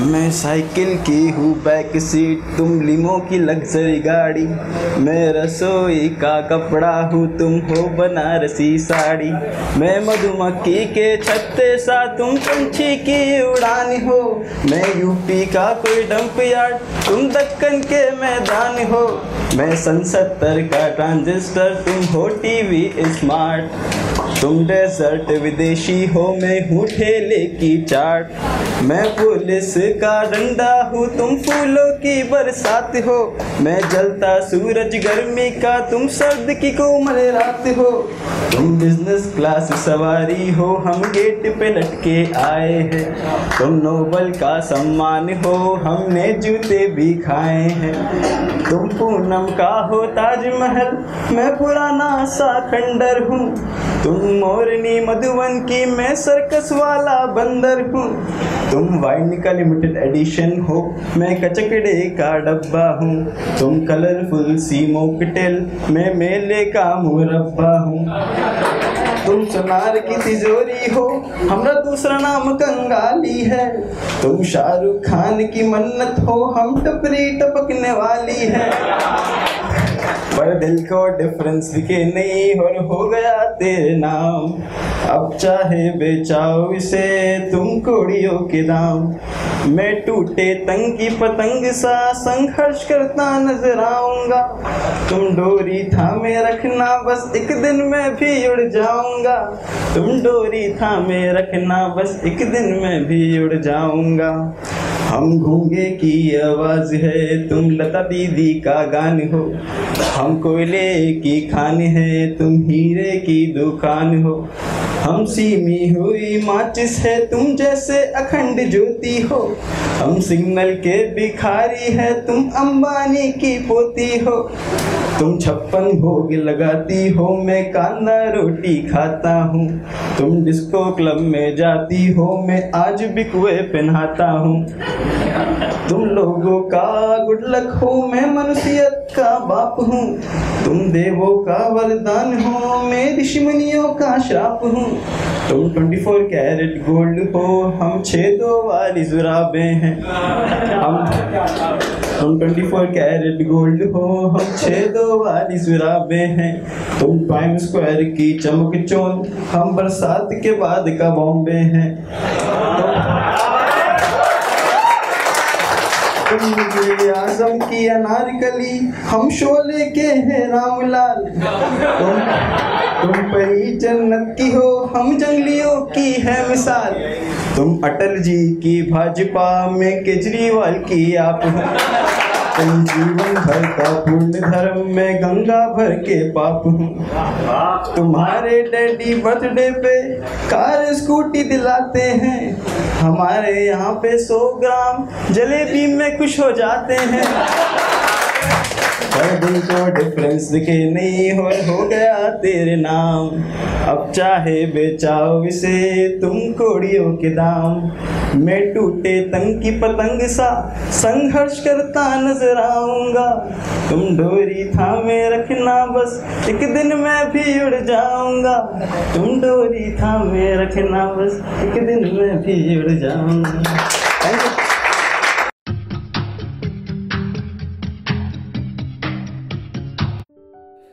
मैं साइकिल की हूँ बैक सीट तुम लिमो की लग्जरी गाड़ी। मैं रसोई का कपड़ा हूँ, तुम हो बनारसी साड़ी। मैं मधुमक्खी के छत्ते सा, तुम पंछी की उड़ान हो। मैं यूपी का कोई डंप यार्ड तुम दक्कन के मैदान हो। मैं सन सत्तर का ट्रांजिस्टर तुम हो टीवी स्मार्ट तुम डेजर्ट विदेशी हो, मैं हूँ ठेले की चाट। मैं पुलिस का डंडा हूँ, तुम फूलों की बरसात हो। मैं जलता सूरज, गर्मी का तुम सर्द की कोमल रात हो। तुम बिज़नेस क्लास सवारी हो, हम गेट पे लटके आए हैं। तुम नोबल का सम्मान हो, हमने जूते भी खाए हैं। तुम पूनम का हो ताजमहल, मैं पुराना सा खंडर हूँ। तुम मोरनी मधुबन की मैं सर्कस वाला बंदर हूँ। तुम वाइन का लिमिटेड एडिशन हो, मैं कचकड़े का डब्बा हूँ। तुम कलरफुल सी मोकटेल मैं मेले का मुरब्बा हूँ। तुम सोनार की तिजोरी हो, हमरा दूसरा नाम कंगाली है। तुम शाहरुख खान की मन्नत हो, हम टपरी टपकने वाली है। पर दिल को डिफरेंस दिखे नहीं और हो गया तेरे नाम। अब चाहे बेचाओ इसे तुम कोड़ियों के दाम। मैं टूटे तंग पतंग सा संघर्ष करता नज़र आऊँगा। तुम डोरी थामे रखना, बस एक दिन मैं भी उड़ जाऊँगा। तुम डोरी थामे रखना, बस एक दिन मैं भी उड़ जाऊँगा। हम घूँगे की आवाज़ है, तुम लता दीदी का गान हो। हम कोयले की खान है, तुम हीरे की दुकान हो। हम सीमी हुई माचिस है, तुम जैसे अखंड ज्योति हो। हम सिग्नल के भिखारी है, तुम अंबानी की पोती हो। तुम छप्पन भोग लगाती हो, मैं कांदा रोटी खाता हूँ। तुम डिस्को क्लब में जाती हो, मैं आज बिकवे पहनाता हूँ। तुम लोगों का गुड लक हो, मैं मनुष्यत का बाप हूँ। तुम देवों का वरदान हो, मैं दुश्मनियों का श्राप हूँ। तुम 24 कैरेट गोल्ड हो, हम छेदों वाली जुराबे हैं। हम तुम 24 कैरेट गोल्ड हो, हम छेदों वाली जुराबे हैं। तुम टाइम स्क्वायर की चमक चोन हम बरसात के बाद का बॉम्बे हैं। आज़म की अनारकली, हम शोले के हैं रामलाल। तुम तुम परी जन्नत की हो, हम जंगलियों की है मिसाल। तुम अटल जी की भाजपा में केजरीवाल की आप तुम जीवन भर का पूर्ण धर्म में गंगा भर के पाप हूँ। तुम्हारे डैडी बर्थडे पे कार स्कूटी दिलाते हैं। हमारे यहाँ पे सौ ग्राम जलेबी में खुश हो जाते हैं। डिफरेंस दिखे नहीं हो हो गया तेरे नाम। अब चाहे बेचाओ इसे तुम कोड़ियों के दाम। मैं टूटे तंग की पतंग सा संघर्ष करता नज़र आऊँगा। तुम डोरी थामे रखना बस, एक दिन मैं भी उड़ जाऊँगा। तुम डोरी थामे रखना बस, एक दिन मैं भी उड़ जाऊँगा।